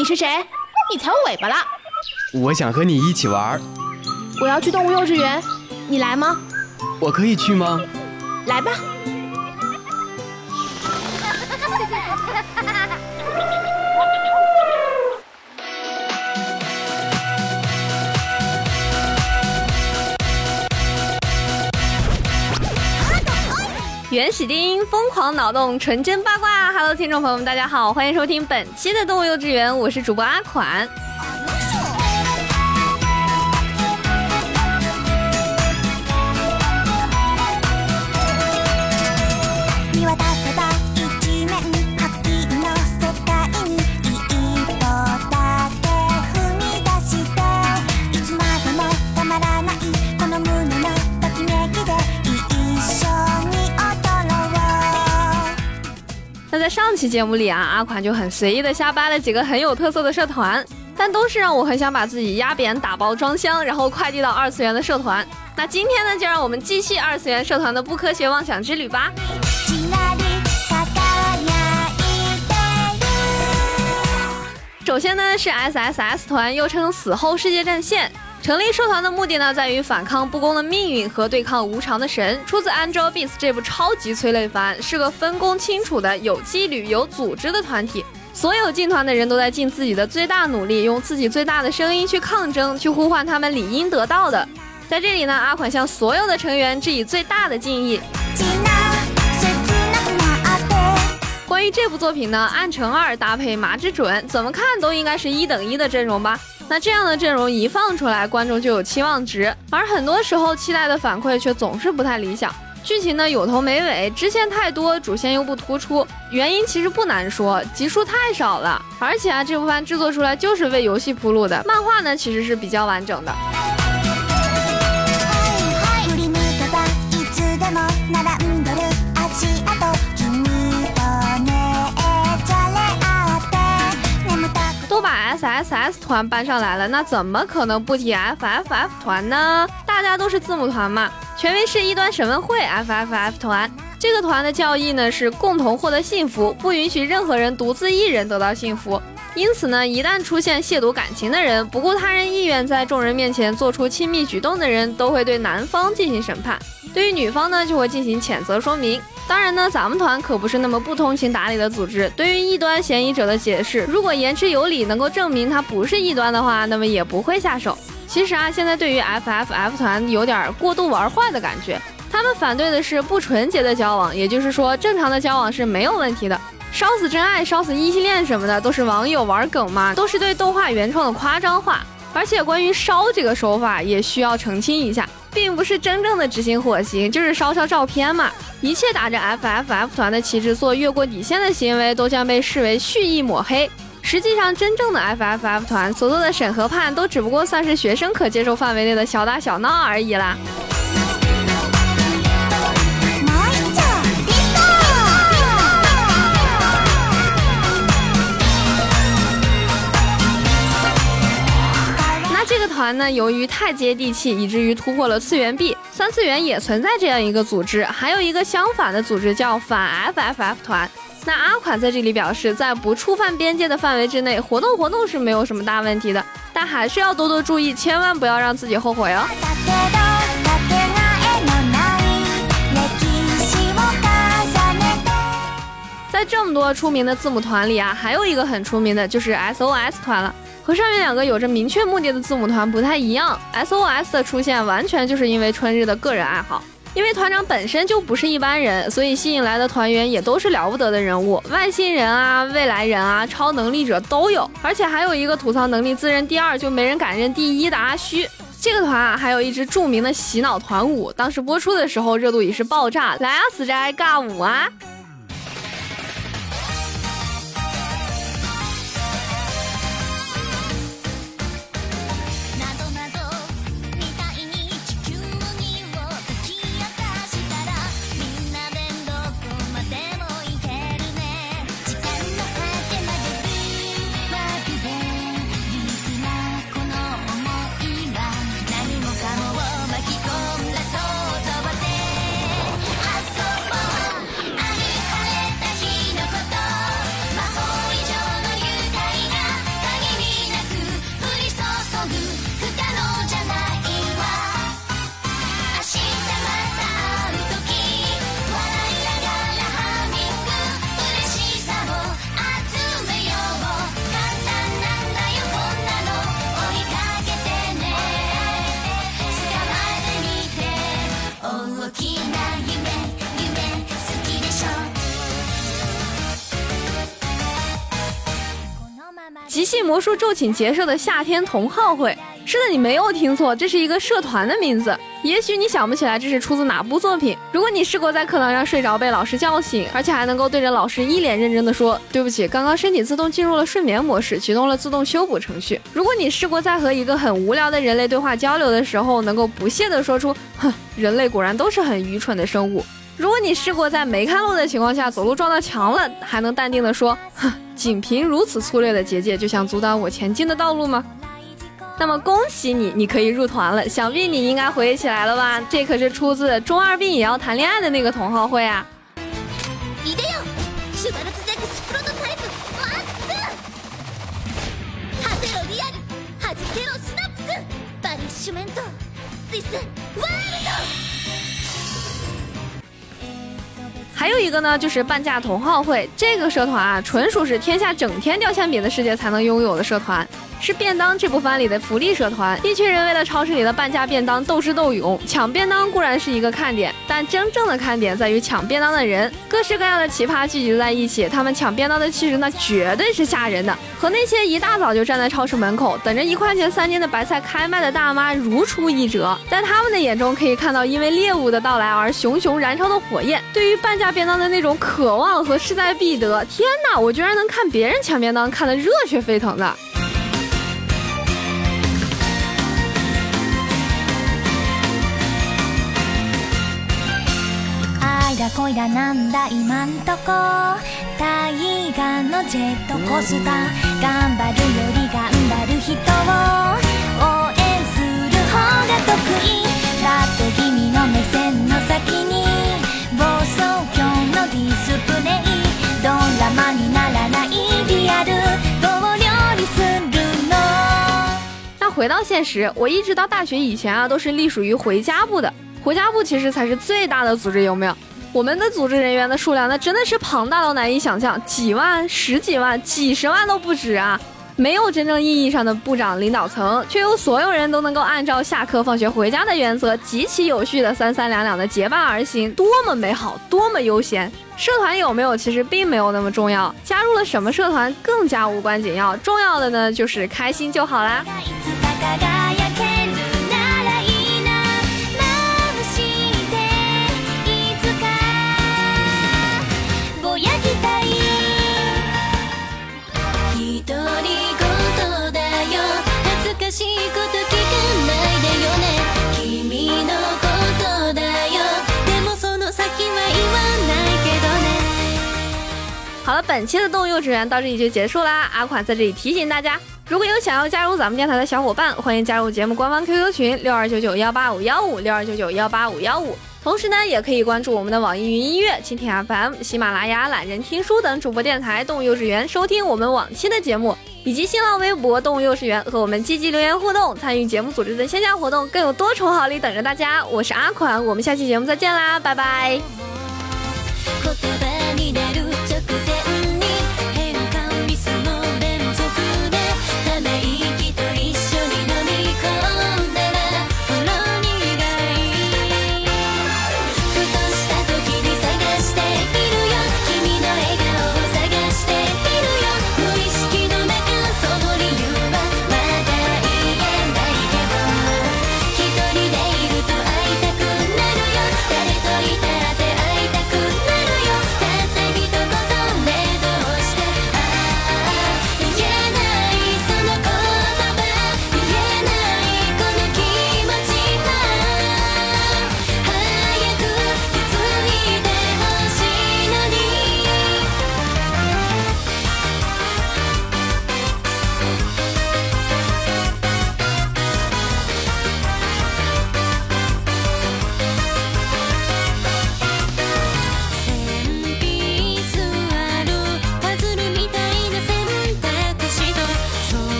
你是谁？你踩我尾巴了！我想和你一起玩。我要去动物幼稚园，你来吗？我可以去吗？来吧。原始丁疯狂脑洞，纯真八卦。Hello，听众朋友们，大家好，欢迎收听本期的动物幼稚园，我是主播阿款。上期节目里啊，阿款就很随意的瞎掰了几个很有特色的社团，但都是让我很想把自己压扁、打包装箱，然后快递到二次元的社团。那今天呢，就让我们继续二次元社团的不科学妄想之旅吧。首先呢，是 S S S 团，又称死后世界战线。成立社团的目的呢，在于反抗不公的命运和对抗无常的神。出自《Angel Beats》这部超级催泪番，是个分工清楚的、有纪律、有组织的团体。所有进团的人都在尽自己的最大努力，用自己最大的声音去抗争，去呼唤他们理应得到的。在这里呢，阿款向所有的成员致以最大的敬意。关于这部作品呢，暗城二搭配麻之准，怎么看都应该是一等一的阵容吧。那这样的阵容一放出来，观众就有期望值，而很多时候期待的反馈却总是不太理想。剧情呢有头没尾，支线太多，主线又不突出。原因其实不难说，集数太少了。而且啊，这部番制作出来就是为游戏铺路的。漫画呢其实是比较完整的。S S S 团搬上来了，那怎么可能不提 F F F 团呢？大家都是字母团嘛。全名是一端审问会 F F F 团。这个团的教义呢是共同获得幸福，不允许任何人独自一人得到幸福。因此呢，一旦出现亵渎感情的人，不顾他人意愿，在众人面前做出亲密举动的人，都会对男方进行审判。对于女方呢，就会进行谴责说明。当然呢，咱们团可不是那么不通情达理的组织。对于异端嫌疑者的解释，如果言之有理，能够证明他不是异端的话，那么也不会下手。其实啊，现在对于 FFF 团有点过度玩坏的感觉。他们反对的是不纯洁的交往，也就是说，正常的交往是没有问题的。烧死真爱、烧死异性恋什么的，都是网友玩梗嘛，都是对动画原创的夸张化。而且关于烧这个手法，也需要澄清一下。并不是真正的执行火刑，就是烧烧照片嘛。一切打着 FFF 团的旗帜做越过底线的行为，都将被视为蓄意抹黑。实际上，真正的 FFF 团所做的审核判，都只不过算是学生可接受范围内的小打小闹而已啦。团呢，由于太接地气，以至于突破了次元壁。三次元也存在这样一个组织，还有一个相反的组织叫反 FFF 团。那阿款在这里表示，在不触犯边界的范围之内，活动活动是没有什么大问题的，但还是要多多注意，千万不要让自己后悔哦。在这么多出名的字母团里啊，还有一个很出名的，就是 SOS 团了。和上面两个有着明确目的的字母团不太一样，SOS 的出现完全就是因为春日的个人爱好。因为团长本身就不是一般人，所以吸引来的团员也都是了不得的人物，外星人啊、未来人啊、超能力者都有，而且还有一个吐槽能力自认第二就没人敢认第一的阿虚。这个团啊，还有一支著名的洗脑团舞，当时播出的时候热度也是爆炸。来啊，死宅尬舞啊！即兴魔术咒请结社的夏天同好会。是的，你没有听错，这是一个社团的名字。也许你想不起来这是出自哪部作品。如果你试过在课堂上睡着被老师叫醒，而且还能够对着老师一脸认真的说对不起，刚刚身体自动进入了睡眠模式，启动了自动修补程序。如果你试过在和一个很无聊的人类对话交流的时候，能够不屑的说出哼，人类果然都是很愚蠢的生物。如果你试过在没看路的情况下走路撞到墙了，还能淡定的说哼，仅凭如此粗略的结界就想阻挡我前进的道路吗？那么恭喜你，你可以入团了。想必你应该回忆起来了吧？这可是出自中二病也要谈恋爱的那个同好会啊！还有一个呢，就是半价同好会这个社团啊，纯属是天下整天掉馅饼的世界才能拥有的社团。是便当这部番里的福利社团，一群人为了超市里的半价便当斗智斗勇。抢便当固然是一个看点，但真正的看点在于抢便当的人，各式各样的奇葩聚集在一起，他们抢便当的气势那绝对是吓人的，和那些一大早就站在超市门口等着一块钱三斤的白菜开卖的大妈如出一辙。在他们的眼中，可以看到因为猎物的到来而熊熊燃烧的火焰，对于半价便当的那种渴望和势在必得。天哪，我居然能看别人抢便当看得热血沸腾的！が恋だなんだ今んとこ大河のジェットコースター頑張るより頑張る人を応援する方が得意だって君の目線の先に暴走狂 のディスプレイドラマにならないリアルどう料理するの那回到现实，我一直到大学以前啊，都是隶属于回家部的。回家部其实才是最大的组织，有没有？我们的组织人员的数量，那真的是庞大到难以想象，几万、十几万、几十万都不止啊！ 没有真正意义上的部长领导层，却有所有人都能够按照下课放学回家的原则，极其有序的三三两两的结伴而行，多么美好，多么悠闲！社团有没有，其实并没有那么重要，加入了什么社团更加无关紧要，重要的呢就是开心就好啦。好了，本期的动物幼稚园到这里就结束啦。阿款在这里提醒大家，如果有想要加入咱们电台的小伙伴，欢迎加入节目官方 QQ 群六二九九幺八五幺五六二九九幺八五幺五。同时呢，也可以关注我们的网易云音乐、蜻蜓 FM、喜马拉雅、懒人听书等主播电台动物幼稚园，收听我们往期的节目，以及新浪微博动物幼稚园和我们积极留言互动，参与节目组织的线下活动，更有多重好礼等着大家。我是阿款，我们下期节目再见啦，拜拜。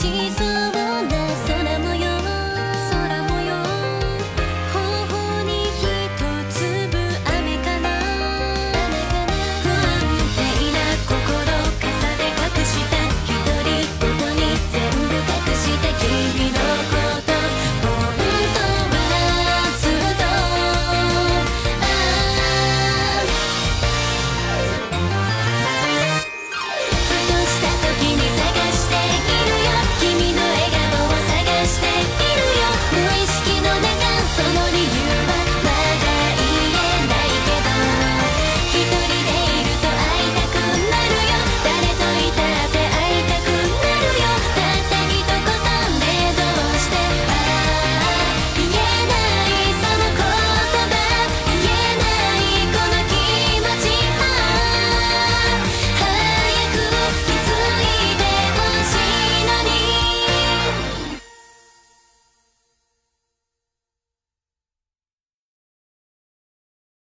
心。